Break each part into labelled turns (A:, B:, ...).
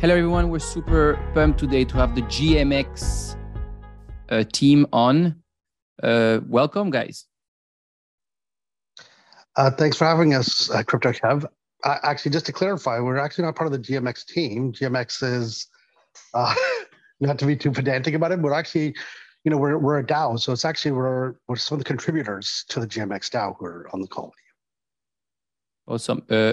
A: Hello, everyone. We're super pumped today to have the GMX uh, team on. Uh, welcome, guys.
B: Uh, thanks for having us, uh, Crypto Kev. Uh, actually, just to clarify, we're actually not part of the GMX team. GMX is, uh, not to be too pedantic about it, we're actually, you know, we're, we're a DAO. So it's actually, we're, we're some of the contributors to the GMX DAO who are on the call.
A: Awesome. Uh,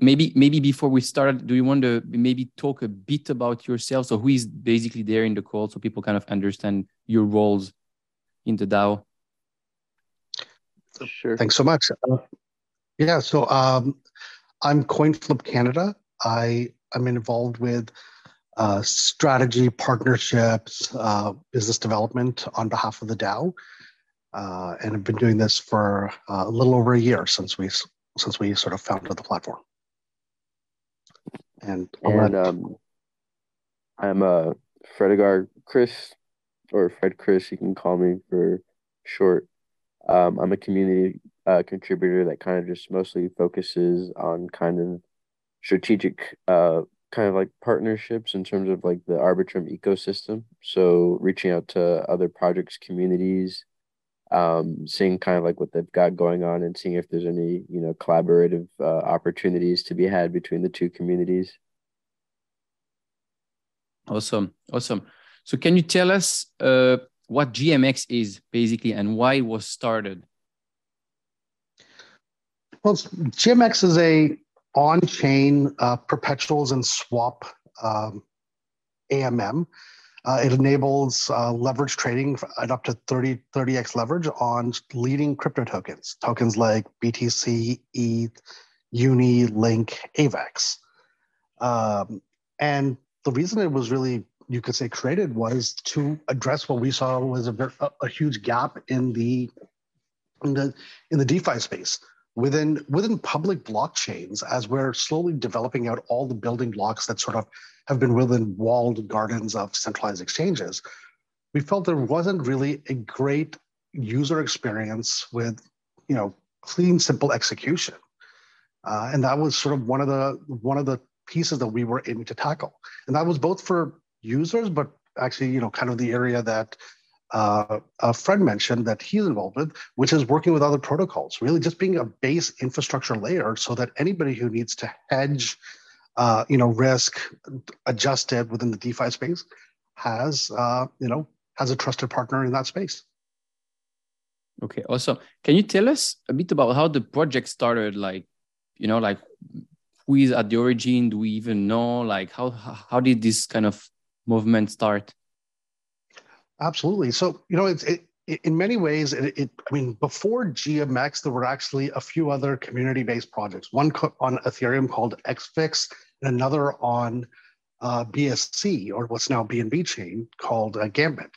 A: maybe maybe before we start, do you want to maybe talk a bit about yourself? So who is basically there in the call, so people kind of understand your roles in the DAO?
B: Sure. Thanks so much. Uh, yeah. So um, I'm CoinFlip Canada. I I'm involved with uh, strategy, partnerships, uh, business development on behalf of the DAO. Uh, and I've been doing this for uh, a little over a year since we since we sort of founded the platform.
C: And, and um, I'm uh, Fredigar Chris, or Fred Chris, you can call me for short. Um, I'm a community uh, contributor that kind of just mostly focuses on kind of strategic, uh, kind of like partnerships in terms of like the Arbitrum ecosystem. So reaching out to other projects, communities, um, seeing kind of like what they've got going on and seeing if there's any you know collaborative uh, opportunities to be had between the two communities.
A: Awesome awesome. So can you tell us uh, what gmx is basically and why it was started?
B: Well gmx is a on-chain uh, perpetuals and swap um, amm uh, it enables uh, leverage trading at up to 30, 30x leverage on leading crypto tokens, tokens like BTC, ETH, Uni, Link, AVAX. Um, and the reason it was really, you could say, created was to address what we saw was a, a, huge gap in the in the in the DeFi space within within public blockchains as we're slowly developing out all the building blocks that sort of have been within walled gardens of centralized exchanges we felt there wasn't really a great user experience with you know clean simple execution. Uh, and that was sort of one of the one of the pieces that we were aiming to tackle. And that was both for users but actually you know kind of the area that uh, a friend mentioned that he's involved with, which is working with other protocols, really just being a base infrastructure layer so that anybody who needs to hedge, uh, you know, risk adjusted within the DeFi space has, uh, you know, has a trusted partner in that space.
A: Okay, awesome. Can you tell us a bit about how the project started? Like, you know, like who is at the origin? Do we even know? Like, how how did this kind of movement start?
B: Absolutely. So, you know, it's it, in many ways, it, it, I mean, before GMX, there were actually a few other community-based projects. One on Ethereum called XVIX, and another on uh, BSC, or what's now BNB chain, called uh, Gambit.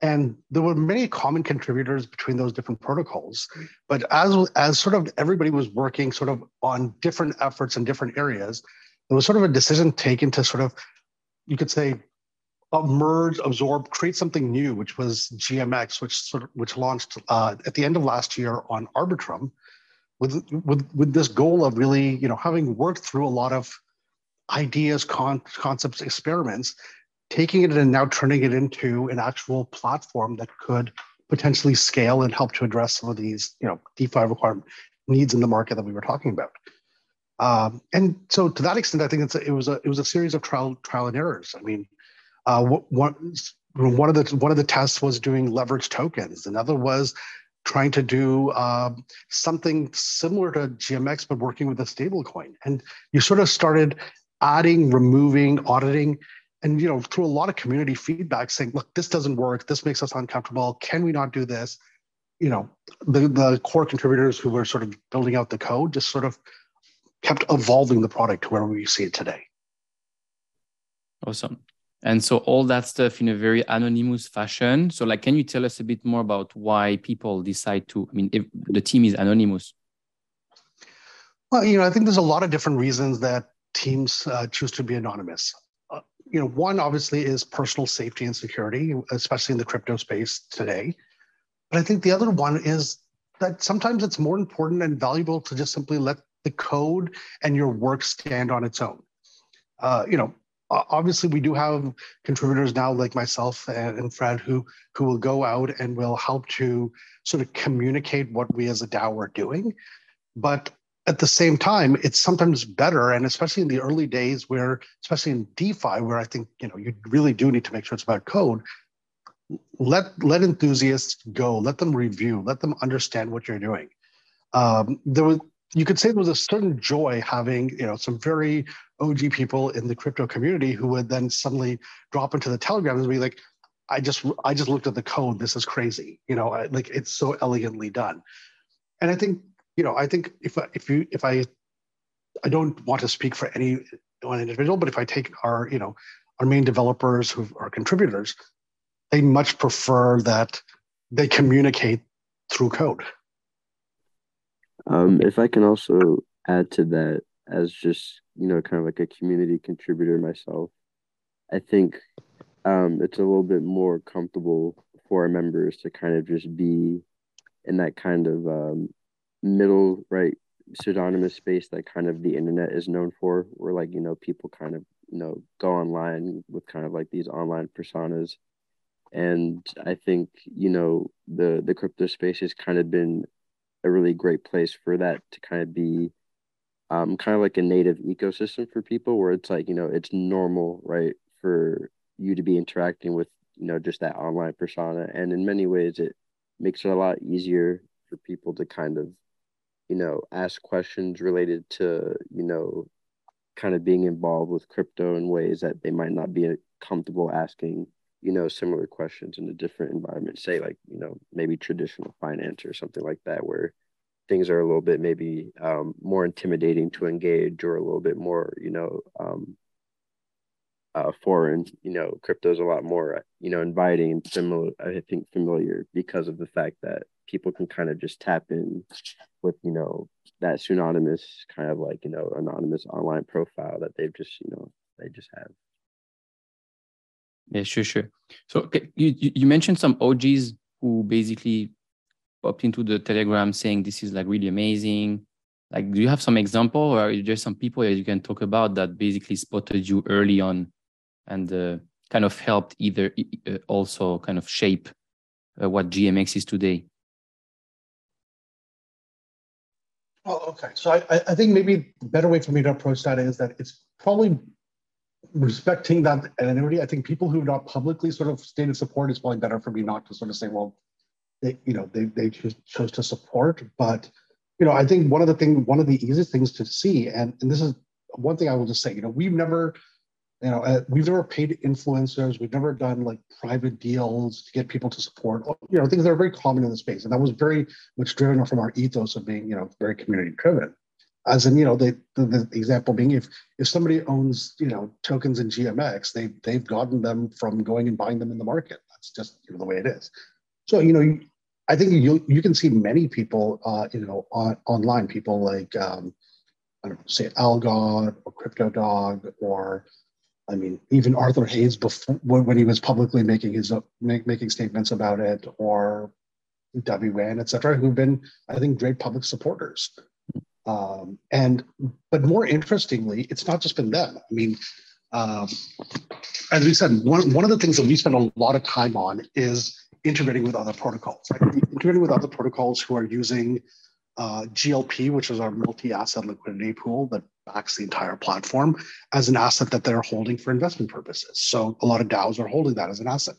B: And there were many common contributors between those different protocols. But as as sort of everybody was working sort of on different efforts in different areas, there was sort of a decision taken to sort of, you could say, merge, absorb, create something new, which was GMX, which sort of which launched uh, at the end of last year on Arbitrum, with with with this goal of really, you know, having worked through a lot of ideas, con- concepts, experiments, taking it and now turning it into an actual platform that could potentially scale and help to address some of these, you know, DeFi requirement needs in the market that we were talking about. Um, and so, to that extent, I think a, it was a it was a series of trial trial and errors. I mean, uh, one, one of the one of the tests was doing leverage tokens. Another was trying to do um, something similar to GMX, but working with a stablecoin. And you sort of started adding, removing, auditing, and you know through a lot of community feedback, saying, "Look, this doesn't work. This makes us uncomfortable. Can we not do this?" You know, the the core contributors who were sort of building out the code just sort of kept evolving the product to where we see it today.
A: Awesome. And so all that stuff in a very anonymous fashion. So like, can you tell us a bit more about why people decide to, I mean, if the team is anonymous?
B: Well, you know, I think there's a lot of different reasons that teams uh, choose to be anonymous. Uh, you know, one obviously is personal safety and security, especially in the crypto space today. But I think the other one is that sometimes it's more important and valuable to just simply let the code and your work stand on its own. Uh, you know, obviously we do have contributors now like myself and, Fred who who will go out and will help to sort of communicate what we as a DAO are doing. But at the same time, it's sometimes better, and especially in the early days, where especially in DeFi, where I think you know you really do need to make sure it's about code. Let let enthusiasts go. Let them review. Let them understand what you're doing. Um, there was you could say there was a certain joy having you know some very OG people in the crypto community who would then suddenly drop into the Telegram and be like, I just I just looked at the code. This is crazy. You know, like it's so elegantly done. And I think you know, I think if if you if I I don't want to speak for any one individual, but if I take our you know our main developers who are contributors, they much prefer that they communicate through code.
C: Um, if I can also add to that, as just you know, kind of like a community contributor myself, I think um, it's a little bit more comfortable for our members to kind of just be in that kind of um, middle right pseudonymous space that kind of the internet is known for where like you know people kind of you know go online with kind of like these online personas. And i think you know the the crypto space has kind of been a really great place for that to kind of be um, kind of like a native ecosystem for people where it's like you know it's normal right for you to be interacting with you know just that online persona. And in many ways it makes it a lot easier for people to kind of you know, ask questions related to, you know, kind of being involved with crypto in ways that they might not be comfortable asking, you know, similar questions in a different environment, say like, you know, maybe traditional finance or something like that, where things are a little bit maybe um, more intimidating to engage or a little bit more, you know, um, uh, foreign, you know, crypto is a lot more, you know, inviting and similar, I think familiar because of the fact that people can kind of just tap in with you know that pseudonymous kind of like you know anonymous online profile that they've just you know they just have.
A: Yeah sure sure. So you you mentioned some og's who basically popped into the telegram saying this is like really amazing. Like do you have some example or are there some people that you can talk about that basically spotted you early on and uh, kind of helped either uh, also kind of shape uh, what gmx is today
B: Oh, okay. So I, I think maybe the better way for me to approach that is that it's probably respecting that anonymity. I think people who have not publicly sort of stated support is probably better for me not to sort of say, well, they, you know, they, they chose, chose to support. But, you know, I think one of the thing, one of the easiest things to see, and, and this is one thing I will just say, you know, we've never you know, uh, we've never paid influencers. We've never done like private deals to get people to support, you know, things that are very common in the space. And that was very much driven from our ethos of being, you know, very community driven. As in, you know, they, the, the example being if if somebody owns, you know, tokens in GMX, they they've gotten them from going and buying them in the market. That's just you know, the way it is. So, you know, I think you you can see many people, uh, you know, on, online, people like, um, I don't know, say Algod or Crypto Dog or I mean, even Arthur Hayes before when he was publicly making his make, making statements about it, or WN, et cetera, who've been, I think, great public supporters. Um, and but more interestingly, it's not just been them. I mean, um, as we said, one, one of the things that we spend a lot of time on is integrating with other protocols, right? integrating with other protocols who are using uh, GLP, which is our multi-asset liquidity pool that backs the entire platform as an asset that they're holding for investment purposes. So a lot of DAOs are holding that as an asset.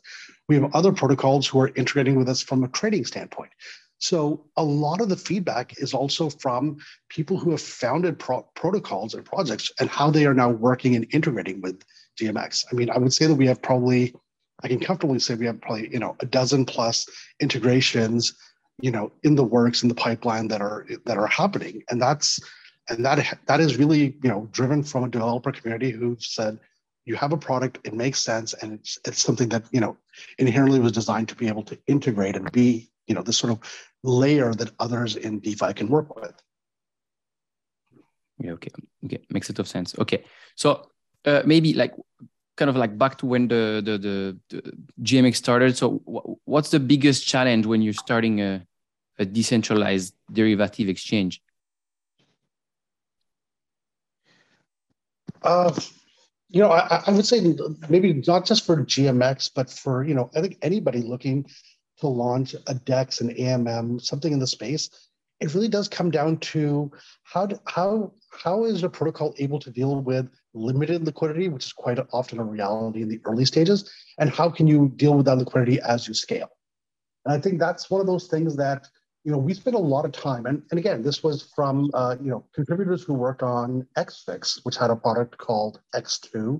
B: We have other protocols who are integrating with us from a trading standpoint. So a lot of the feedback is also from people who have founded pro- protocols and projects and how they are now working and integrating with GMX. I mean, I would say that we have probably, I can comfortably say we have probably, you know, a dozen plus integrations, you know, in the works in the pipeline that are that are happening. And that's and that that is really you know driven from a developer community who said you have a product it makes sense and it's it's something that you know inherently was designed to be able to integrate and be you know this sort of layer that others in defi can work with.
A: Yeah okay. Okay makes a lot of sense. Okay so uh, maybe like kind of like back to when the the the, the gmx started. So what's the biggest challenge when you're starting a, a decentralized derivative exchange
B: Uh, you know, I, I, would say maybe not just for GMX, but for you know, I think anybody looking to launch a DEX and AMM, something in the space, it really does come down to how do, how how is a protocol able to deal with limited liquidity, which is quite often a reality in the early stages, and how can you deal with that liquidity as you scale? And I think that's one of those things that you know we spent a lot of time, and, and again, this was from uh, you know contributors who worked on XVIX, which had a product called X2,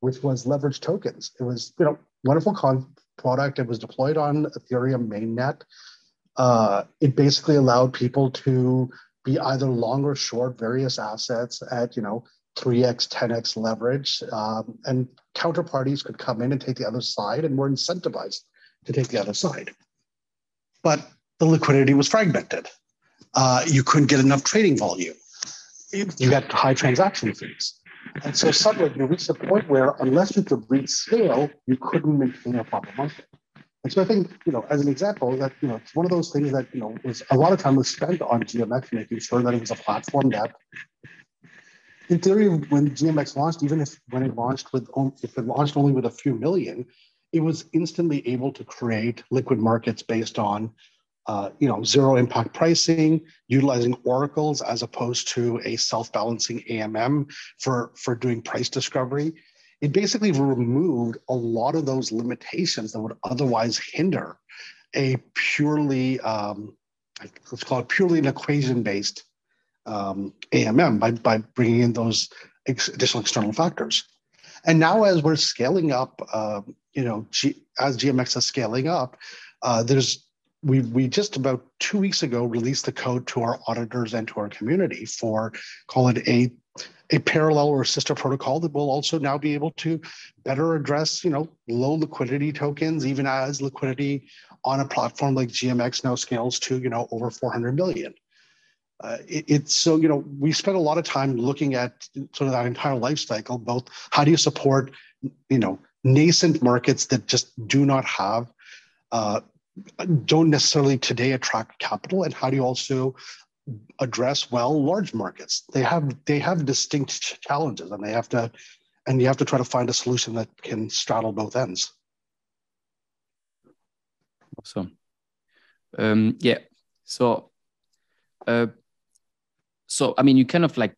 B: which was leverage tokens. It was you know wonderful con- product. It was deployed on Ethereum mainnet. Uh, it basically allowed people to be either long or short various assets at you know 3x 10x leverage um, and counterparties could come in and take the other side and were incentivized to take the other side but the liquidity was fragmented. Uh, you couldn't get enough trading volume. You had high transaction fees. And so suddenly you reached a point where unless you could reach scale you couldn't maintain a proper market. And so I think, you know, as an example, that you know, it's one of those things that you know was a lot of time was spent on GMX, making sure that it was a platform that, in theory, when GMX launched, even if when it launched with if it launched only with a few million, it was instantly able to create liquid markets based on, uh, you know, zero impact pricing, utilizing oracles as opposed to a self balancing AMM for for doing price discovery it basically removed a lot of those limitations that would otherwise hinder a purely, um, let's call it purely an equation based um, AMM by, by bringing in those ex- additional external factors. And now, as we're scaling up, uh, you know, G- as GMX is scaling up, uh, there's we we just about two weeks ago released the code to our auditors and to our community for call it a a parallel or sister protocol that will also now be able to better address, you know, low liquidity tokens, even as liquidity on a platform like GMX now scales to, you know, over 400 million. Uh, it, it's so, you know, we spent a lot of time looking at sort of that entire life cycle, both how do you support, you know, nascent markets that just do not have uh, don't necessarily today attract capital and how do you also address well large markets? They have they have distinct challenges and they have to and you have to try to find a solution that can straddle both ends.
A: Awesome. Um yeah so uh so i mean you kind of like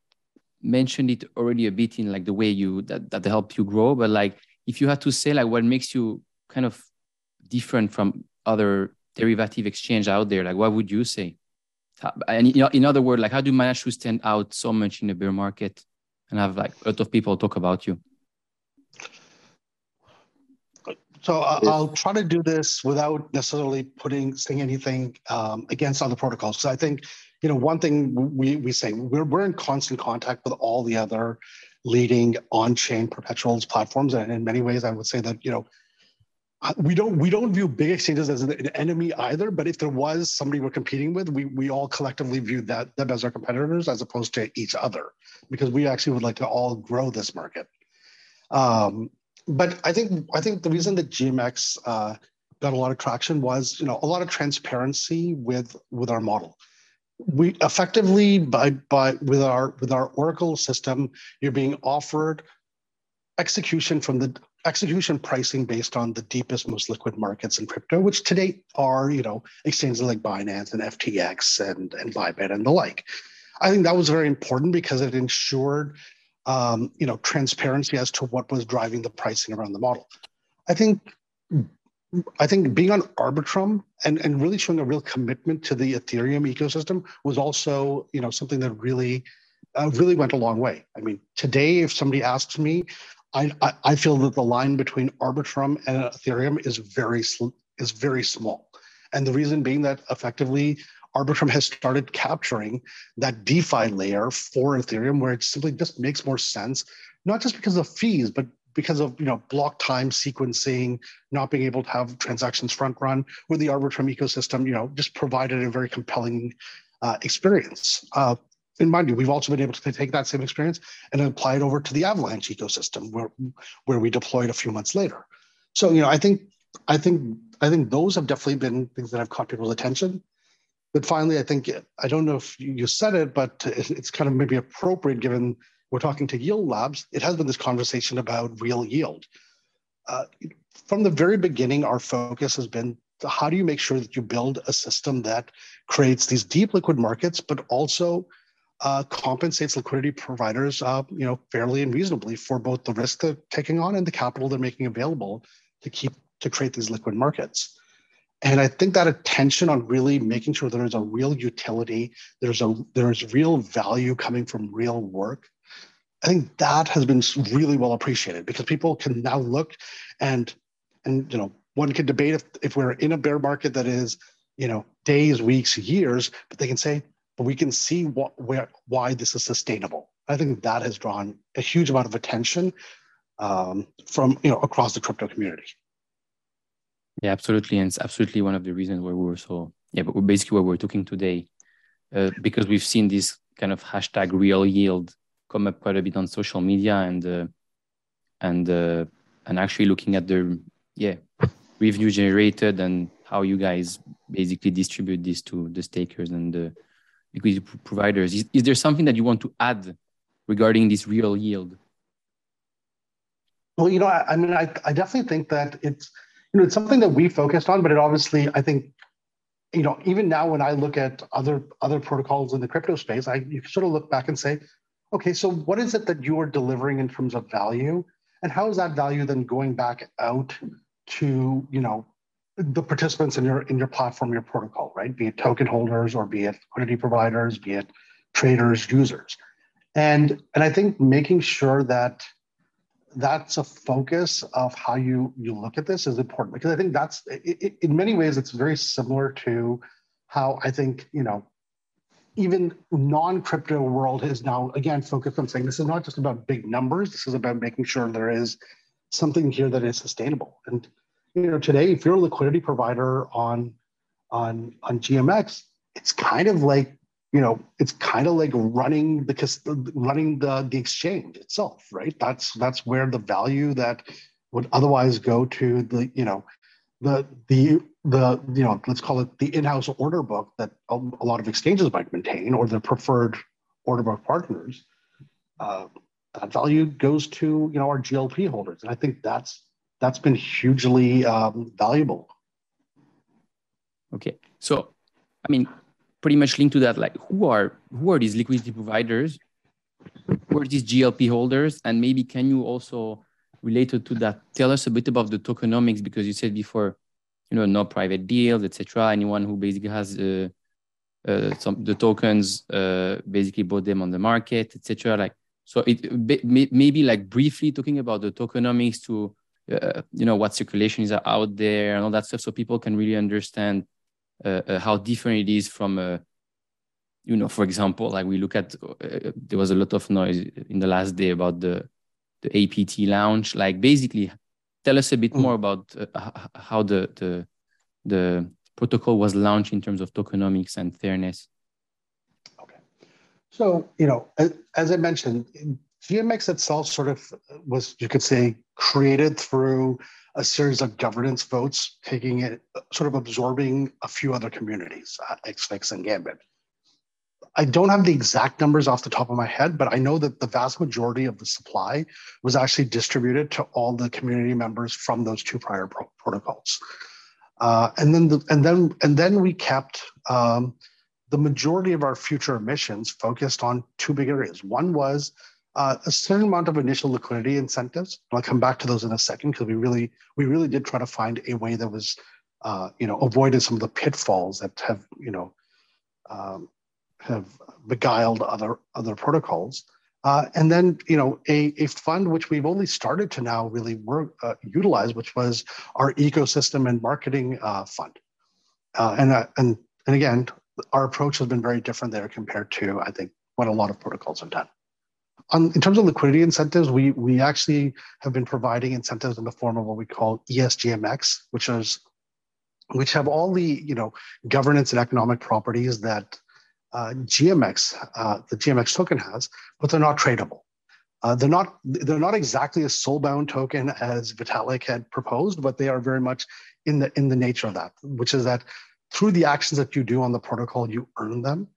A: mentioned it already a bit in like the way you that that helped you grow but like if you had to say like what makes you kind of different from other derivative exchange out there like what would you say and in other words, like how do you manage to stand out so much in the bear market and have like a lot of people talk about you?
B: So uh, I'll try to do this without necessarily putting saying anything um, against other protocols. Because I think you know one thing we we say we're we're in constant contact with all the other leading on-chain perpetuals platforms, and in many ways, I would say that you know we don't we don't view big exchanges as an enemy either. But if there was somebody we're competing with, we we all collectively view that them as our competitors as opposed to each other, because we actually would like to all grow this market. Um, but I think I think the reason that GMX uh, got a lot of traction was you know a lot of transparency with with our model. We effectively by by with our with our Oracle system, you're being offered execution from the execution pricing based on the deepest, most liquid markets in crypto, which to date are, you know, exchanges like Binance and FTX and, and Bybit and the like. I think that was very important because it ensured, um, you know, transparency as to what was driving the pricing around the model. I think, I think being on Arbitrum and, and really showing a real commitment to the Ethereum ecosystem was also, you know, something that really, uh, really went a long way. I mean, today, if somebody asks me, I, I feel that the line between Arbitrum and Ethereum is very is very small, and the reason being that effectively Arbitrum has started capturing that DeFi layer for Ethereum, where it simply just makes more sense, not just because of fees, but because of you know block time sequencing, not being able to have transactions front run, where the Arbitrum ecosystem you know just provided a very compelling uh, experience. Uh, and mind you, we've also been able to take that same experience and apply it over to the Avalanche ecosystem, where where we deployed a few months later. So you know, I think I think I think those have definitely been things that have caught people's attention. But finally, I think I don't know if you said it, but it's kind of maybe appropriate given we're talking to Yield Labs, it has been this conversation about real yield. Uh, from the very beginning, our focus has been how do you make sure that you build a system that creates these deep liquid markets, but also uh, compensates liquidity providers, uh, you know, fairly and reasonably for both the risk they're taking on and the capital they're making available to keep to create these liquid markets. And I think that attention on really making sure there is a real utility, there's a there's real value coming from real work. I think that has been really well appreciated because people can now look and and you know one can debate if, if we're in a bear market that is you know days weeks years but they can say but we can see what where why this is sustainable. I think that has drawn a huge amount of attention um, from you know across the crypto community.
A: Yeah absolutely. And it's absolutely one of the reasons why we were so yeah but basically what we're talking today uh, because we've seen this kind of hashtag real yield come up quite a bit on social media and uh, and uh, and actually looking at the yeah revenue generated and how you guys basically distribute this to the stakers and the liquidity providers. Is, is there something that you want to add regarding this real yield?
B: Well, you know, I, I mean, I, I definitely think that it's, you know, it's something that we focused on, but it obviously, I think, you know, even now when I look at other other protocols in the crypto space, I you sort of look back and say, okay, so what is it that you are delivering in terms of value, and how is that value then going back out to you know the participants in your in your platform, your protocol, right? Be it token holders or be it liquidity providers, be it traders, users. And and I think making sure that that's a focus of how you you look at this is important because I think that's it, it, in many ways it's very similar to how I think you know even non-crypto world is now again focused on saying this is not just about big numbers this is about making sure there is something here that is sustainable and you know today if you're a liquidity provider on on on gmx it's kind of like you know it's kind of like running the running the the exchange itself right? That's that's where the value that would otherwise go to the you know the the the you know let's call it the in-house order book that a, a lot of exchanges might maintain or the preferred order book partners uh, that value goes to you know our glp holders. And i think that's that's been hugely um, valuable.
A: Okay, so I mean, pretty much linked to that, like who are who are these liquidity providers? Who are these GLP holders? And maybe can you also related to that tell us a bit about the tokenomics because you said before, you know, no private deals, etc. Anyone who basically has uh, uh, some the tokens uh, basically bought them on the market, etc. Like so, it maybe like briefly talking about the tokenomics to uh, you know what circulations are out there and all that stuff. So people can really understand uh, uh, how different it is from uh, you know for example like we look at uh, there was a lot of noise in the last day about the the apt launch like basically tell us a bit mm. more about uh, how the the the protocol was launched in terms of tokenomics and fairness.
B: Okay. So you know as, as i mentioned GMX itself sort of was, you could say, created through a series of governance votes, taking it, sort of absorbing a few other communities, uh, XVIX and Gambit. I don't have the exact numbers off the top of my head, but I know that the vast majority of the supply was actually distributed to all the community members from those two prior pro- protocols. Uh, and then, the, and then, and then we kept um, the majority of our future emissions focused on two big areas. One was uh, a certain amount of initial liquidity incentives. I'll come back to those in a second because we really we really did try to find a way that was uh, you know avoided some of the pitfalls that have you know um, have beguiled other other protocols. Uh, and then you know a, a fund which we've only started to now really work uh, utilize, which was our ecosystem and marketing uh, fund. Uh, and and and again, our approach has been very different there compared to I think what a lot of protocols have done. On, in terms of liquidity incentives, we we actually have been providing incentives in the form of what we call ESGMX, which is which have all the you know governance and economic properties that uh, GMX, uh, the GMX token has, but they're not tradable. Uh, they're not they're not exactly a soulbound token as Vitalik had proposed, but they are very much in the in the nature of that, which is that through the actions that you do on the protocol, you earn them.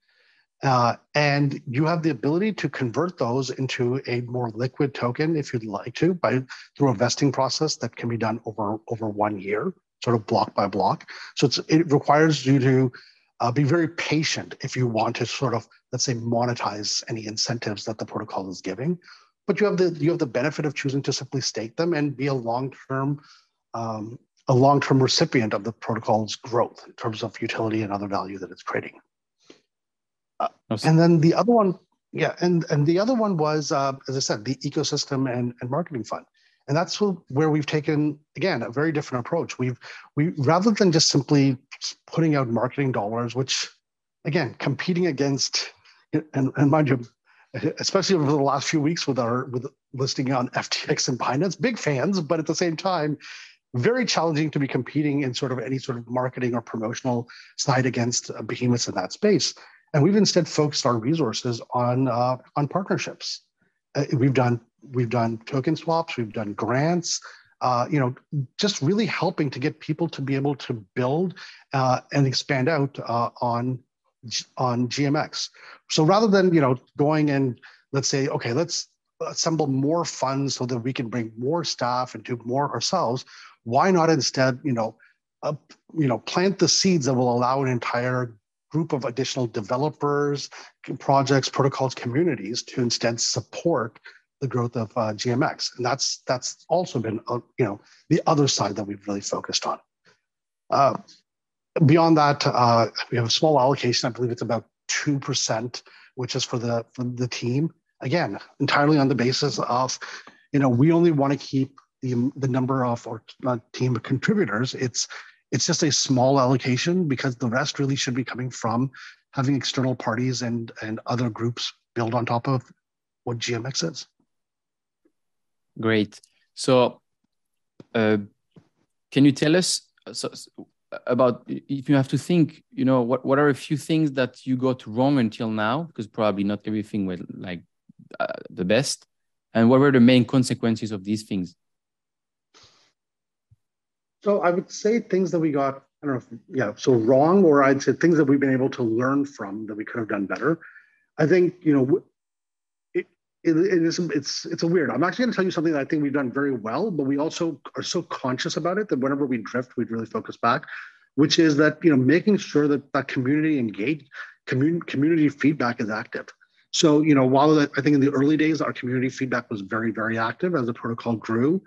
B: Uh, and you have the ability to convert those into a more liquid token if you'd like to by through a vesting process that can be done over over one year sort of block by block. So it requires you to uh, be very patient if you want to sort of let's say monetize any incentives that the protocol is giving. But you have the you have the benefit of choosing to simply stake them and be a long-term um, a long-term recipient of the protocol's growth in terms of utility and other value that it's creating uh, and then the other one, yeah, and and the other one was, uh, as I said, the ecosystem and, and marketing fund, and that's where we've taken again a very different approach. We've we rather than just simply putting out marketing dollars, which again competing against, and, and mind you, especially over the last few weeks with our with listing on FTX and Binance, big fans, but at the same time, very challenging to be competing in sort of any sort of marketing or promotional side against behemoths in that space. And we've instead focused our resources on uh, on partnerships. Uh, we've done we've done token swaps, we've done grants, uh, you know, just really helping to get people to be able to build uh, and expand out uh, on on GMX. So rather than you know going and let's say okay, let's assemble more funds so that we can bring more staff and do more ourselves. Why not instead you know uh, you know plant the seeds that will allow an entire group of additional developers, projects, protocols, communities to instead support the growth of uh, GMX. And that's that's also been uh, you know the other side that we've really focused on. Uh, beyond that, uh, we have a small allocation. I believe it's about two percent, which is for the for the team. Again, entirely on the basis of, you know, we only want to keep the the number of or uh, team of contributors. It's it's just a small allocation because the rest really should be coming from having external parties and and other groups build on top of what GMX is.
A: Great. So, uh, can you tell us so, about if you have to think, you know, what what are a few things that you got wrong until now? Because probably not everything went like uh, the best. And what were the main consequences of these things?
B: So I would say things that we got, I don't know, if, yeah, so wrong, or I'd say things that we've been able to learn from that we could have done better. I think, you know, it, it, it is, it's, it's a weird, I'm actually going to tell you something that I think we've done very well, but we also are so conscious about it that whenever we drift, we really focus back, which is that, you know, making sure that that community engaged, community, community feedback is active. So, you know, while I think in the early days, our community feedback was very, very active as the protocol grew,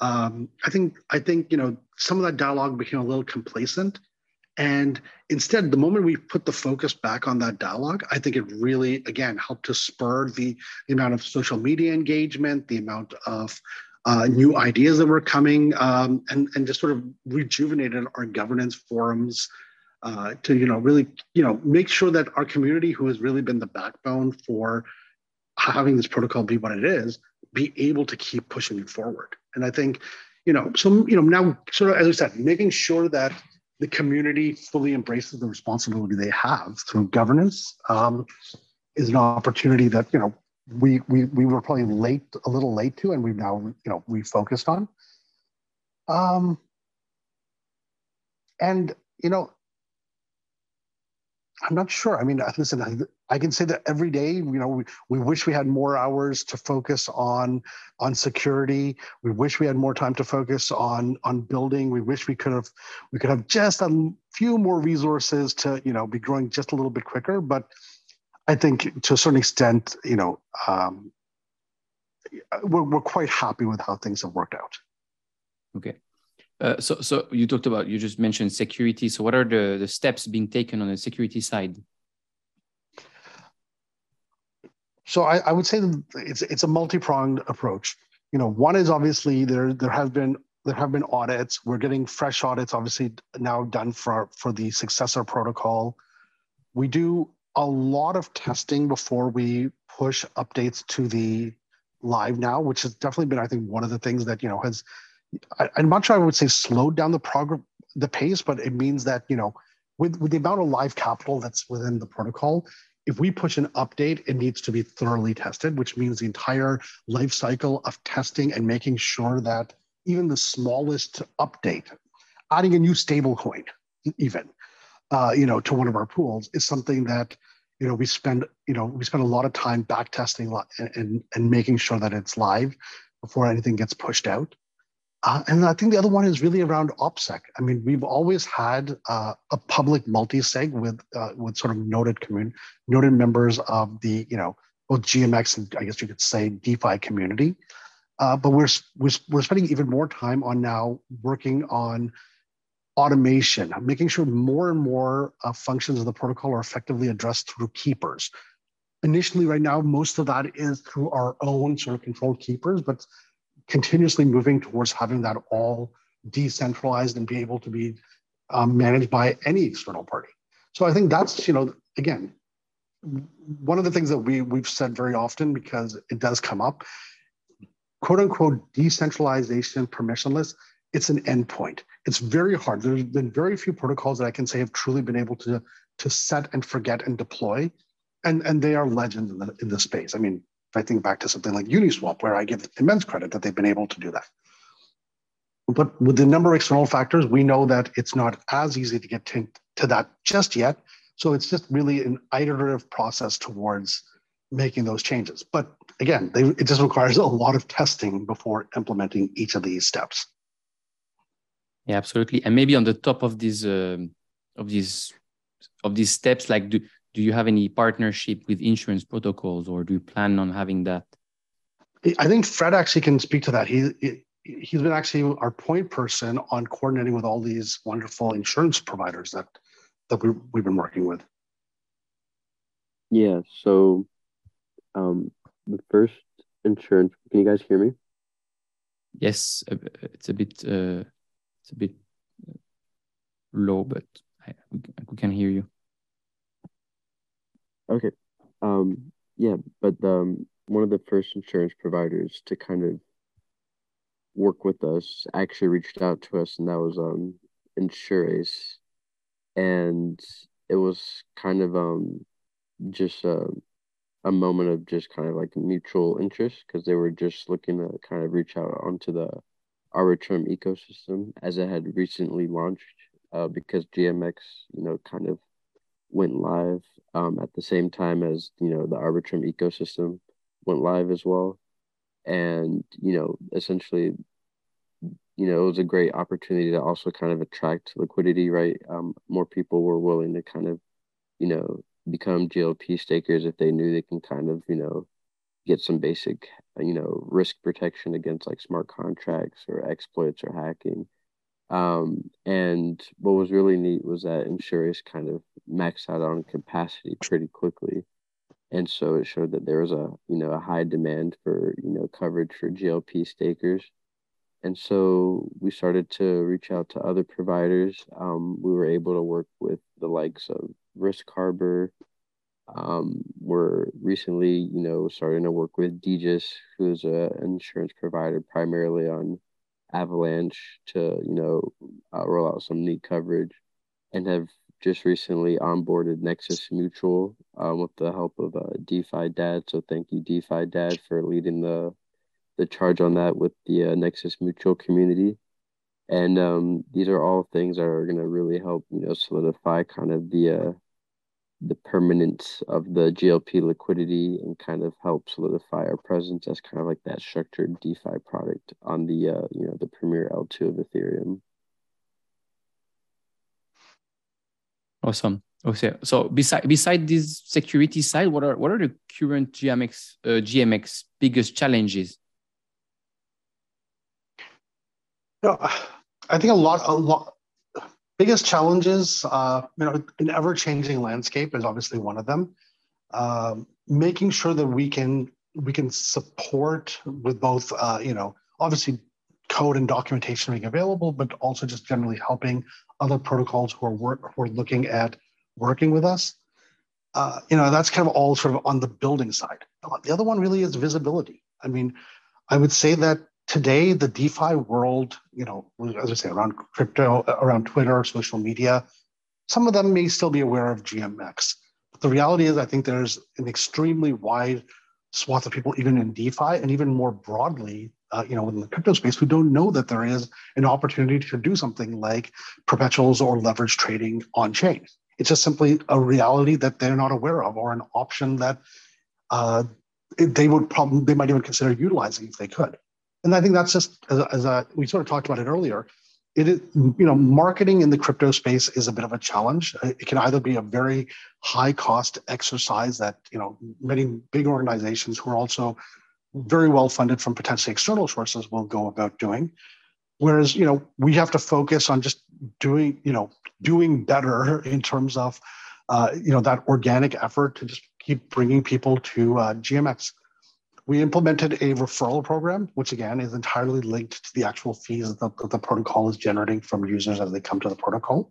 B: um, I think I think you know some of that dialogue became a little complacent, and instead, the moment we put the focus back on that dialogue, I think it really again helped to spur the, the amount of social media engagement, the amount of uh, new ideas that were coming, um, and and just sort of rejuvenated our governance forums. Uh, to you know really you know make sure that our community who has really been the backbone for having this protocol be what it is be able to keep pushing it forward and I think, you know, so, you know, now sort of, as I said, making sure that the community fully embraces the responsibility they have through governance um, is an opportunity that, you know, we, we, we were probably late, a little late to, and we've now, you know, refocused on. Um, and, you know, I'm not sure. I mean, listen, I, can say that every day, you know, we, we wish we had more hours to focus on on security. We wish we had more time to focus on on building. We wish we could have we could have just a few more resources to, you know, be growing just a little bit quicker. But I think to a certain extent, you know, um, we're, we're quite happy with how things have worked out.
A: Okay. Uh, so, so you talked about you just mentioned security. So, what are the the steps being taken on the security side?
B: So, I, I would say it's it's a multi pronged approach. You know, one is obviously there there have been there have been audits. We're getting fresh audits, obviously now done for for the successor protocol. We do a lot of testing before we push updates to the live now, which has definitely been, I think, one of the things that you know has I, am not sure I would say slowed down the progress, the pace, but it means that you know, with with the amount of live capital that's within the protocol, if we push an update, it needs to be thoroughly tested, which means the entire life cycle of testing and making sure that even the smallest update, adding a new stable coin, even, uh, you know, to one of our pools is something that you know we spend you know we spend a lot of time back testing and, and, and making sure that it's live before anything gets pushed out uh, and I think the other one is really around OPSEC. I mean, we've always had uh, a public multi-sig with uh, with sort of noted commun- noted members of the you know both GMX and I guess you could say DeFi community. Uh, but we're, we're we're spending even more time on now working on automation, making sure more and more uh, functions of the protocol are effectively addressed through keepers. Initially, right now, most of that is through our own sort of controlled keepers, but continuously moving towards having that all decentralized and be able to be um, managed by any external party. So I think that's, you know, again, one of the things that we we've said very often because it does come up, quote unquote decentralization permissionless, it's an endpoint. It's very hard. There's been very few protocols that I can say have truly been able to to set and forget and deploy, and and they are legends in the in the space. I mean, if I think back to something like Uniswap, where I give immense credit that they've been able to do that. But with the number of external factors, we know that it's not as easy to get to, to that just yet. So it's just really an iterative process towards making those changes. But again, they, it just requires a lot of testing before implementing each of these steps.
A: Yeah, absolutely. And maybe on the top of these uh, of these of these steps, like do do you have any partnership with insurance protocols, or do you plan on having that?
B: I think Fred actually can speak to that. He, he he's been actually our point person on coordinating with all these wonderful insurance providers that that we, we've been working with.
C: Yeah. So, um, the first insurance. Can you guys hear me?
A: Yes, it's a bit. Uh, it's a bit low, but I, we can hear you.
C: Okay. Um, yeah, but um, one of the first insurance providers to kind of work with us actually reached out to us, and that was um Insurace, and it was kind of um just a a moment of just kind of like mutual interest because they were just looking to kind of reach out onto the Arbitrum ecosystem as it had recently launched uh, because GMX, you know, kind of went live um, at the same time as, you know, the Arbitrum ecosystem went live as well. And, you know, essentially, you know, it was a great opportunity to also kind of attract liquidity, right? Um, more people were willing to kind of, you know, become GLP stakers if they knew they can kind of, you know, get some basic, you know, risk protection against like smart contracts or exploits or hacking. Um, and what was really neat was that Insurace kind of maxed out on capacity pretty quickly. And so it showed that there was a, you know, a high demand for, you know, coverage for GLP stakers. And so we started to reach out to other providers. Um, we were able to work with the likes of Risk Harbor, um, we're recently, you know, starting to work with Degis, who's an insurance provider primarily on Avalanche to, you know, uh, roll out some neat coverage and have just recently onboarded Nexus Mutual um, with the help of uh, DeFi Dad. So thank you, DeFi Dad, for leading the the charge on that with the uh, Nexus Mutual community. And um, these are all things that are going to really help, you know, solidify kind of the uh, the permanence of the GLP liquidity and kind of help solidify our presence as kind of like that structured DeFi product on the uh, you know the premier L2 of Ethereum.
A: Awesome. Okay. So beside beside this security side, what are what are the current GMX uh, GMX biggest challenges?
B: No, I think a lot a lot biggest challenges, uh, you know, an ever-changing landscape is obviously one of them. Um, making sure that we can we can support with both, uh, you know, obviously code and documentation being available, but also just generally helping other protocols who are work who are looking at working with us. Uh, you know, that's kind of all sort of on the building side. The other one really is visibility. I mean, I would say that today the defi world you know as i say around crypto around twitter social media some of them may still be aware of gmx but the reality is i think there's an extremely wide swath of people even in defi and even more broadly uh, you know in the crypto space who don't know that there is an opportunity to do something like perpetuals or leverage trading on chain It's just simply a reality that they're not aware of or an option that uh, they would probably, they might even consider utilizing if they could. And I think that's just, as, as a, we sort of talked about it earlier, it is, you know, marketing in the crypto space is a bit of a challenge. It can either be a very high cost exercise that, you know, many big organizations who are also very well funded from potentially external sources will go about doing. Whereas, you know, we have to focus on just doing, you know, doing better in terms of, uh, you know, that organic effort to just keep bringing people to uh, GMX. We implemented a referral program, which again is entirely linked to the actual fees that the, the protocol is generating from users as they come to the protocol.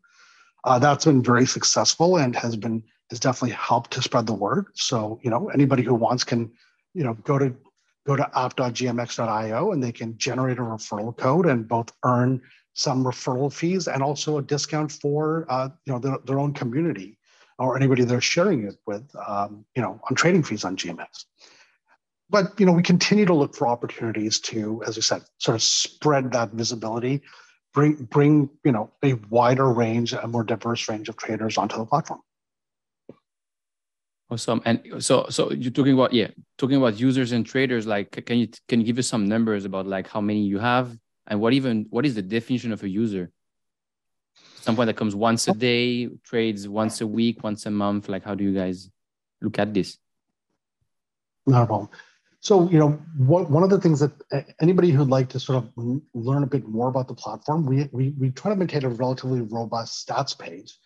B: Uh, that's been very successful and has been has definitely helped to spread the word. So you know anybody who wants can you know go to go to app.gmx.io and they can generate a referral code and both earn some referral fees and also a discount for uh, you know their, their own community or anybody they're sharing it with um, you know on trading fees on GMX but you know, we continue to look for opportunities to, as you said, sort of spread that visibility, bring bring you know a wider range, a more diverse range of traders onto the platform.
A: Awesome. And so so you're talking about yeah, talking about users and traders. Like, can you can you give us some numbers about like how many you have and what even what is the definition of a user? Someone that comes once a oh. day, trades once a week, once a month. Like, how do you guys look at this?
B: No problem. So, you know, what, one of the things that anybody who'd like to sort of learn a bit more about the platform, we, we, we try to maintain a relatively robust stats page,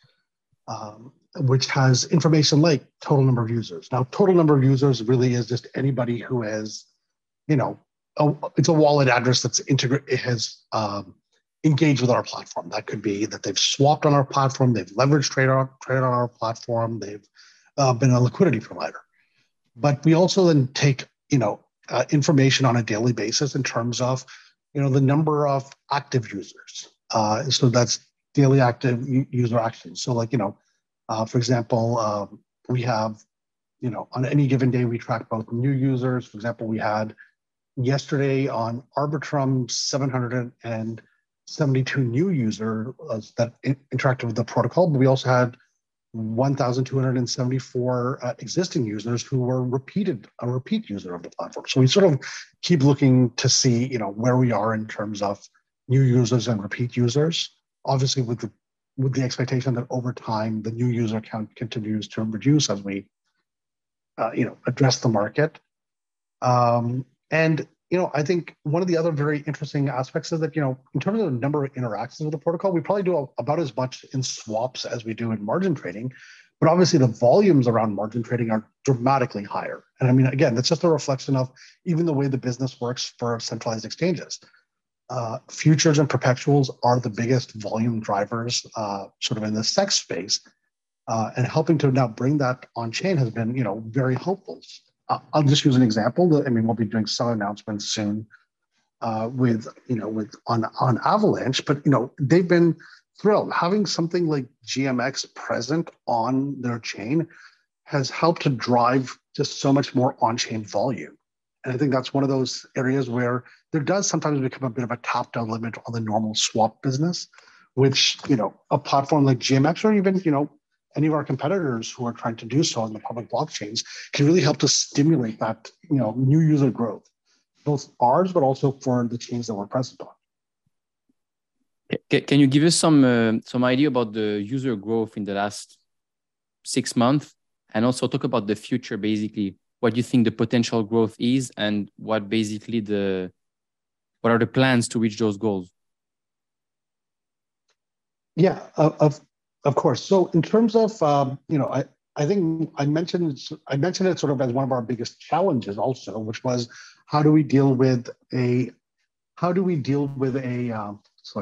B: um, which has information like total number of users. Now, total number of users really is just anybody who has, you know, a, it's a wallet address that's integrated, has um, engaged with our platform. That could be that they've swapped on our platform, they've leveraged trade on, trade on our platform, they've uh, been a liquidity provider. But we also then take you know, uh, information on a daily basis in terms of, you know, the number of active users. Uh, so that's daily active user actions. So like, you know, uh, for example, um, we have, you know, on any given day, we track both new users. For example, we had yesterday on Arbitrum 772 new users that interacted with the protocol, but we also had 1,274 uh, existing users who were repeated a repeat user of the platform. So we sort of keep looking to see, you know, where we are in terms of new users and repeat users. Obviously, with the with the expectation that over time the new user count continues to reduce as we, uh, you know, address the market. Um, and you know, I think one of the other very interesting aspects is that, you know, in terms of the number of interactions with the protocol, we probably do about as much in swaps as we do in margin trading. But obviously, the volumes around margin trading are dramatically higher. And I mean, again, that's just a reflection of even the way the business works for centralized exchanges. Uh, futures and perpetuals are the biggest volume drivers, uh, sort of in the CEX space. Uh, and helping to now bring that on chain has been, you know, very helpful. I'll just use an example. I mean, we'll be doing some announcements soon uh, with you know with on on Avalanche, but you know they've been thrilled having something like GMX present on their chain has helped to drive just so much more on-chain volume. And I think that's one of those areas where there does sometimes become a bit of a top-down limit on the normal swap business, which you know a platform like GMX or even you know any of our competitors who are trying to do so in the public blockchains can really help to stimulate that you know new user growth both ours but also for the chains that we're present on.
A: Can you give us some uh, some idea about the user growth in the last six months? And also talk about the future basically what do you think the potential growth is and what basically the what are the plans to reach those goals?
B: Yeah of of course. So in terms of um, you know, I I think I mentioned I mentioned it sort of as one of our biggest challenges also, which was how do we deal with a how do we deal with a um,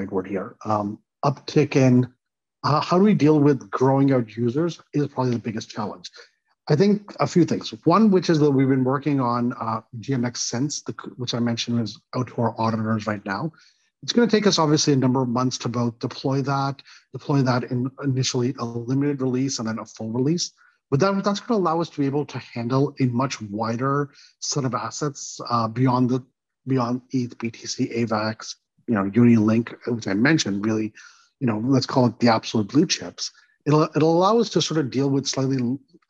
B: word here um, uptick in uh, how do we deal with growing out users is probably the biggest challenge. I think a few things. One, which is that we've been working on uh, GMX Synths, the, which I mentioned is out to our auditors right now. It's going to take us obviously a number of months to both deploy that, deploy that in initially a limited release and then a full release. But that, that's going to allow us to be able to handle a much wider set of assets uh, beyond the beyond ETH, BTC, AVAX, you know, UNI, LINK, which I mentioned, really, you know, let's call it the absolute blue chips. it'll, it'll allow us to sort of deal with slightly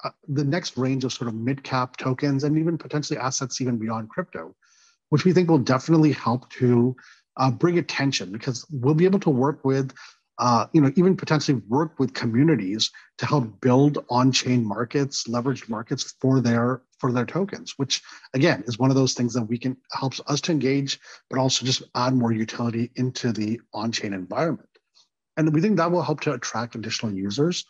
B: uh, the next range of sort of mid cap tokens and even potentially assets even beyond crypto, which we think will definitely help to uh, bring attention because we'll be able to work with, uh, you know, even potentially work with communities to help build on-chain markets, leveraged markets for their for their tokens, which again is one of those things that we can helps us to engage, but also just add more utility into the on-chain environment. And we think that will help to attract additional users.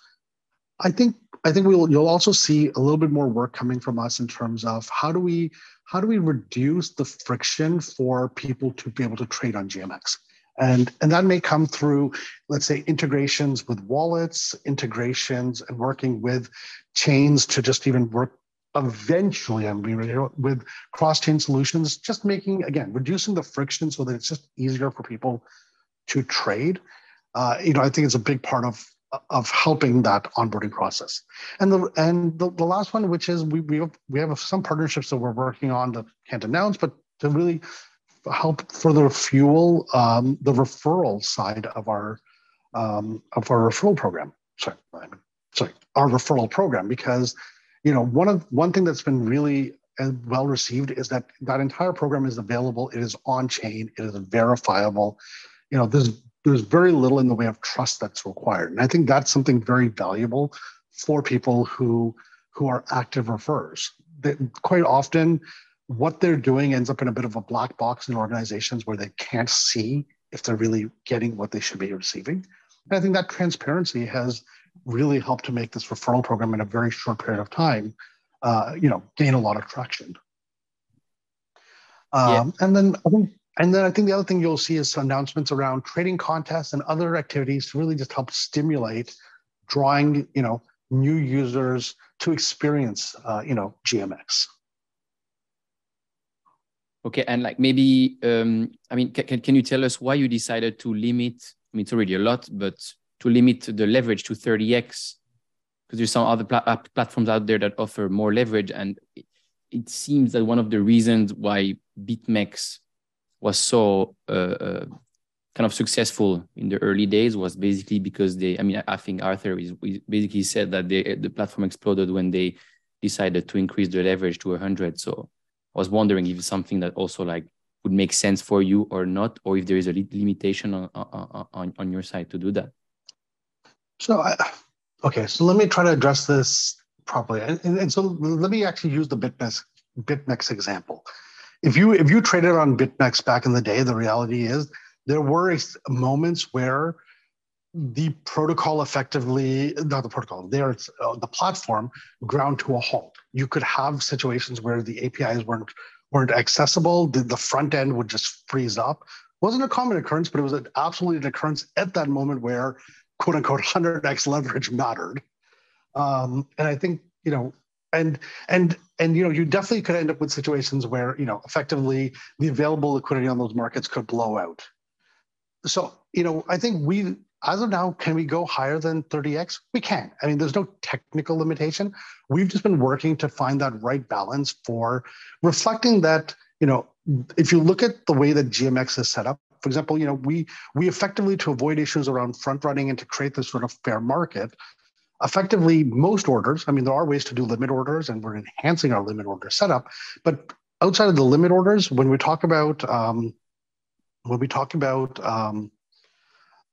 B: I think I think we'll you'll also see a little bit more work coming from us in terms of how do we how do we reduce the friction for people to be able to trade on GMX? And, and that may come through, let's say, integrations with wallets, integrations and working with chains to just even work eventually, I mean, with cross-chain solutions, just making, again, reducing the friction so that it's just easier for people to trade. Uh, you know, I think it's a big part of of helping that onboarding process. And the and the, the last one, which is we we have, we have some partnerships that we're working on that can't announce, but to really help further fuel um, the referral side of our um, of our referral program. Sorry, sorry, our referral program because you know one of one thing that's been really uh, well received is that that entire program is available. It is on chain. It is verifiable. You know, there's there's very little in the way of trust that's required. And I think that's something very valuable for people who who are active referrers. That quite often what they're doing ends up in a bit of a black box in organizations where they can't see if they're really getting what they should be receiving. And I think that transparency has really helped to make this referral program in a very short period of time, uh, you know, gain a lot of traction. Um, yeah. And then I think and then I think the other thing you'll see is some announcements around trading contests and other activities to really just help stimulate drawing, you know, new users to experience, uh, you know, GMX.
A: Okay, and like maybe, um, I mean, can, can you tell us why you decided to limit? I mean, it's already a lot, but to limit the leverage to 30x, because there's some other pla- platforms out there that offer more leverage, and it, it seems that one of the reasons why BitMEX was so uh, uh, kind of successful in the early days was basically because they, I mean, I think Arthur Hayes, basically said that they, the platform exploded when they decided to increase the leverage to 100. So I was wondering if it's something that also like would make sense for you or not, or if there is a limitation on, on, on your side to do that.
B: So, I, okay, so let me try to address this properly. And, and, and so let me actually use the BitMEX, BitMEX example if you if you traded on BitMEX back in the day, the reality is there were moments where the protocol effectively not the protocol there uh, the platform ground to a halt. You could have situations where the apis weren't weren't accessible the, the front end would just freeze up. It wasn't a common occurrence but it was an, absolutely an occurrence at that moment where quote unquote 100x leverage mattered. Um, and i think you know and and and you know you definitely could end up with situations where you know effectively the available liquidity on those markets could blow out. So you know i think we as of now can we go higher than 30x we can. I mean there's no technical limitation. We've just been working to find that right balance for reflecting that you know if you look at the way that gmx is set up for example you know we we effectively to avoid issues around front running and to create this sort of fair market effectively most orders i mean there are ways to do limit orders and we're enhancing our limit order setup but outside of the limit orders when we talk about um, when we talk about um,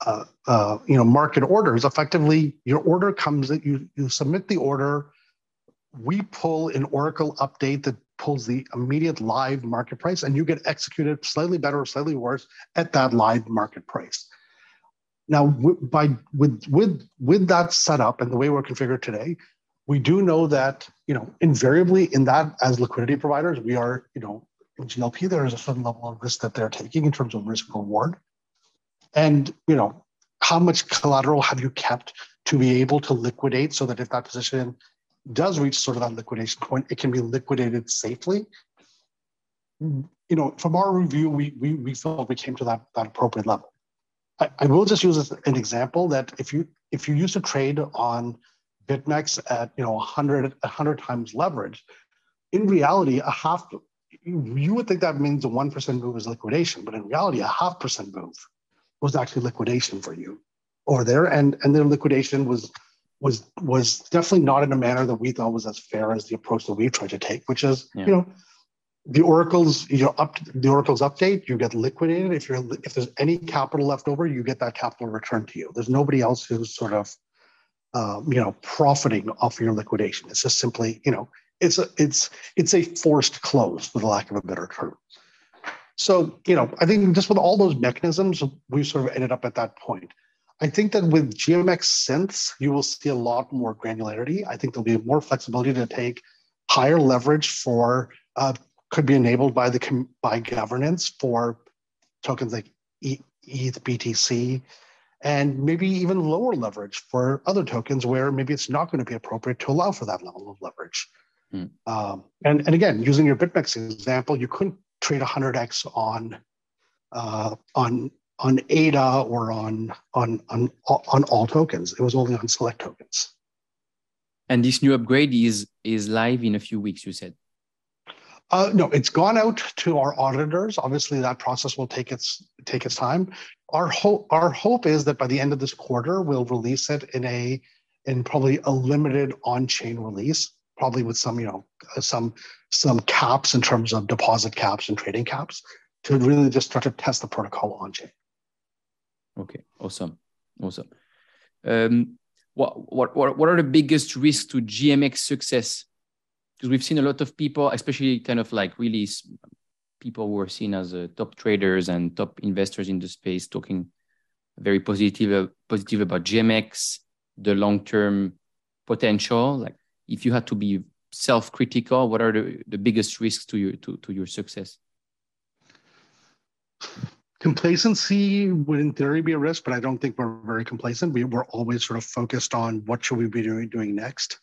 B: uh, uh, you know market orders effectively your order comes that you you submit the order we pull an oracle update that pulls the immediate live market price and you get executed slightly better or slightly worse at that live market price now, by with with with that setup and the way we're configured today, we do know that you know invariably in that as liquidity providers, we are you know in GLP there is a certain level of risk that they're taking in terms of risk reward, and you know how much collateral have you kept to be able to liquidate so that if that position does reach sort of that liquidation point, it can be liquidated safely. Mm, you know, from our review, we we, we felt we came to that that appropriate level. I, I will just use an example that if you if you used to trade on BitMEX at you know 100 100 times leverage, in reality, a half you would think that means a one percent move is liquidation, but in reality, a half percent move was actually liquidation for you over there, and and their liquidation was was was definitely not in a manner that we thought was as fair as the approach that we tried to take, which is yeah. you know the oracles you know up the oracles update you get liquidated. If you're if there's any capital left over you get that capital returned to you. There's nobody else who's sort of um, you know profiting off your liquidation. It's just simply you know it's a it's it's a forced close for the lack of a better term. So you know i think just with all those mechanisms we sort of ended up at that point. I think that with gmx synths you will see a lot more granularity. I think there'll be more flexibility to take higher leverage for uh, could be enabled by the by governance for tokens like ETH BTC, and maybe even lower leverage for other tokens where maybe it's not going to be appropriate to allow for that level of leverage. Mm. Um, and and again, using your BitMEX example, you couldn't trade 100x on uh, on on ADA or on on on on all tokens. It was only on select tokens.
A: And this new upgrade is is live in a few weeks. You said.
B: Uh, no, it's gone out to our auditors. Obviously, that process will take its take its time. Our hope our hope is that by the end of this quarter, we'll release it in a in probably a limited on-chain release, probably with some you know some some caps in terms of deposit caps and trading caps to really just start to test the protocol on-chain.
A: Okay, awesome, awesome. Um, what what what are the biggest risks to GMX success because we've seen a lot of people, especially kind of like really people who are seen as uh, top traders and top investors in the space, talking very positive uh, positive about GMX, the long term potential. Like, if you had to be self critical, what are the, the biggest risks to your to, to your success?
B: Complacency would, in theory, be a risk, but I don't think we're very complacent. We, we're always sort of focused on what should we be doing, doing next.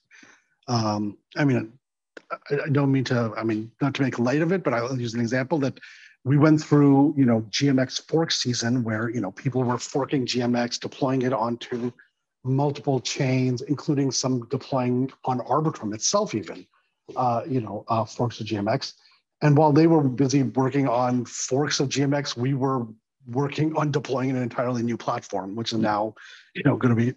B: Um, I mean, I don't mean to, I mean, not to make light of it, but I'll use an example that we went through, you know, GMX fork season where, you know, people were forking GMX, deploying it onto multiple chains, including some deploying on Arbitrum itself, even, uh, you know, uh, forks of GMX. And while they were busy working on forks of GMX, we were working on deploying an entirely new platform, which is now, you know, going to be,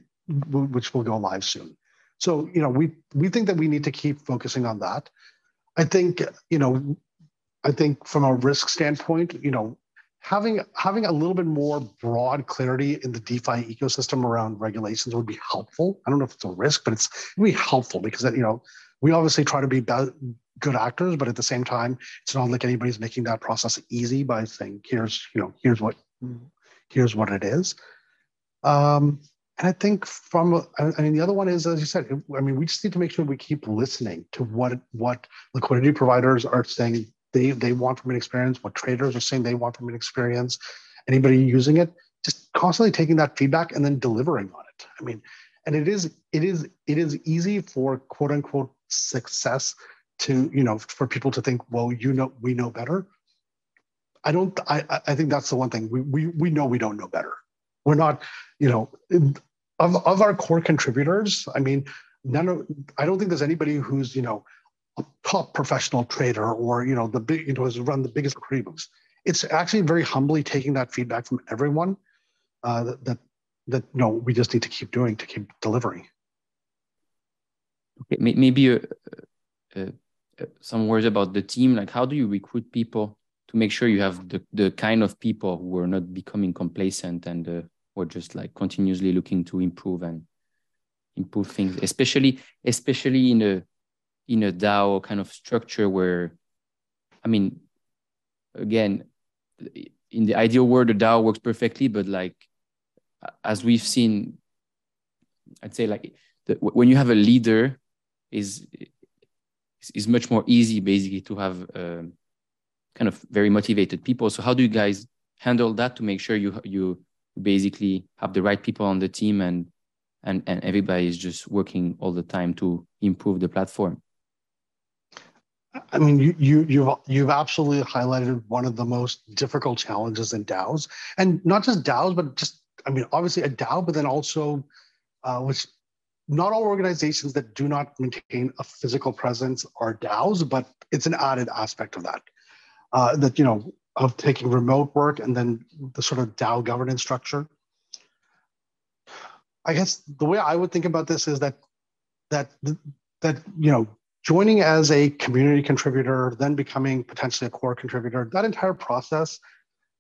B: which will go live soon. So, you know, we we think that we need to keep focusing on that. I think, you know, I think from a risk standpoint, you know, having having a little bit more broad clarity in the DeFi ecosystem around regulations would be helpful. I don't know if it's a risk, but it's it be helpful because that, you know we obviously try to be, be good actors, but at the same time, it's not like anybody's making that process easy by saying here's you know here's what here's what it is. Um, and I think from, I mean, the other one is, as you said, I mean, we just need to make sure we keep listening to what what liquidity providers are saying they they want from an experience, what traders are saying they want from an experience. Anybody using it, just constantly taking that feedback and then delivering on it. I mean, and it is it is it is easy for quote unquote success to you know for people to think, well, you know, we know better. I don't. I I think that's the one thing we we we know we don't know better we're not, you know, of, of our core contributors, I mean, none of, I don't think there's anybody who's, you know, a top professional trader or, you know, the big, you know, has run the biggest books. It's actually very humbly taking that feedback from everyone uh, that, that, that, you know, we just need to keep doing to keep delivering.
A: Okay, maybe uh, uh, uh, some words about the team. Like, how do you recruit people to make sure you have the, the kind of people who are not becoming complacent and uh, we're just like continuously looking to improve and improve things, especially especially in a in a DAO kind of structure where, I mean, again, in the ideal world, the DAO works perfectly, but like as we've seen, I'd say like the, when you have a leader, is is much more easy basically to have uh, kind of very motivated people. So how do you guys handle that to make sure you you basically have the right people on the team and and and everybody is just working all the time to improve the platform
B: I mean, you, you, you've you've absolutely highlighted one of the most difficult challenges in DAOs, and not just DAOs, but just I mean, obviously a DAO, but then also, uh, which not all organizations that do not maintain a physical presence are DAOs, but it's an added aspect of that. Uh, that you know, of taking remote work and then the sort of DAO governance structure. I guess the way I would think about this is that that that you know joining as a community contributor, then becoming potentially a core contributor, that entire process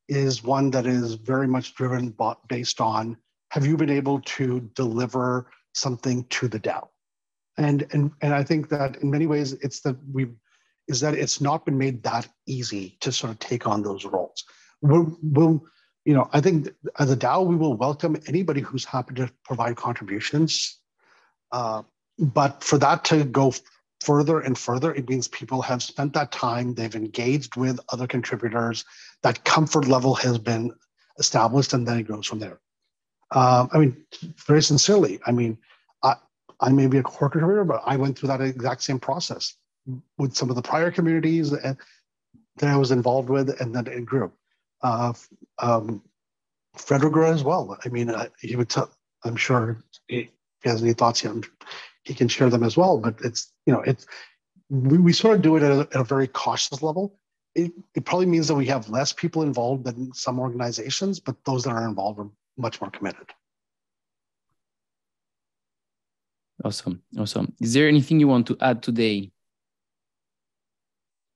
B: is one that is very much driven based on have you been able to deliver something to the DAO? And and and I think that in many ways it's that we is that it's not been made that easy to sort of take on those roles. We'll, we'll you know, I think as a DAO, we will welcome anybody who's happy to provide contributions. Uh, but for that to go further and further, it means people have spent that time, they've engaged with other contributors, that comfort level has been established, and then it goes from there. Um, I mean, very sincerely, I mean, I, I may be a core contributor, but I went through that exact same process with some of the prior communities that I was involved with, and then it grew. Uh, um, Frederick as well. I mean, uh, he would tell, I'm sure he has any thoughts, here he can share them as well. But it's you know it's we, we sort of do it at a, at a very cautious level. It, it probably means that we have less people involved than some organizations, but those that are involved are much more committed.
A: Awesome, awesome. Is there anything you want to add today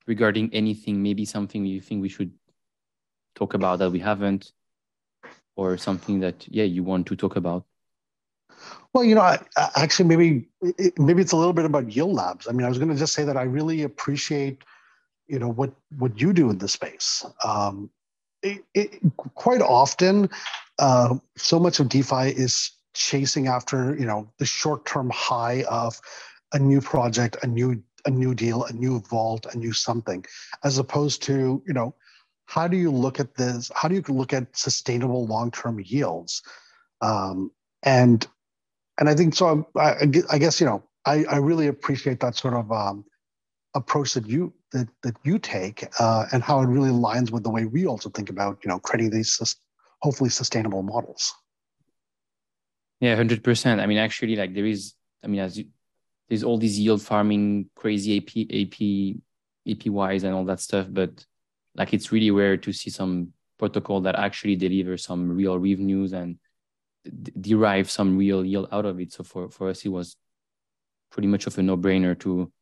A: regarding anything? Maybe something you think we should talk about that we haven't, or something that yeah you want to talk about?
B: Well, you know, I, actually, maybe maybe it's a little bit about Yield Labs. I mean, I was going to just say that I really appreciate, you know, what what you do in the space. Um, it, it, quite often, uh, so much of DeFi is chasing after, you know, the short term high of a new project, a new a new deal, a new vault, a new something, as opposed to, you know, how do you look at this? How do you look at sustainable long term yields? Um, and and I think so. I, I guess you know I, I really appreciate that sort of um, approach that you that that you take, uh, and how it really aligns with the way we also think about you know creating these hopefully sustainable models.
A: Yeah, hundred percent. I mean, actually, like there is. I mean, as you, there's all these yield farming, crazy AP, AP, APYs, and all that stuff, but like it's really rare to see some protocol that actually deliver some real revenues and derive some real yield out of it. So for, for us, it was pretty much of a no brainer to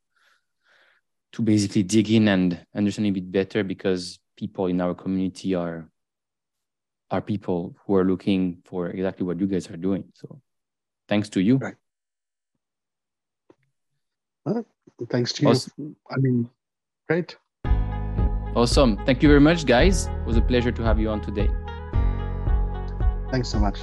A: to basically dig in and understand a bit better because people in our community are are people who are looking for exactly what you guys are doing. So thanks to you.
B: Right. Well, thanks to awesome. you. I mean, great.
A: Awesome. Thank you very much, guys. It was a pleasure to have you on today.
B: Thanks so much.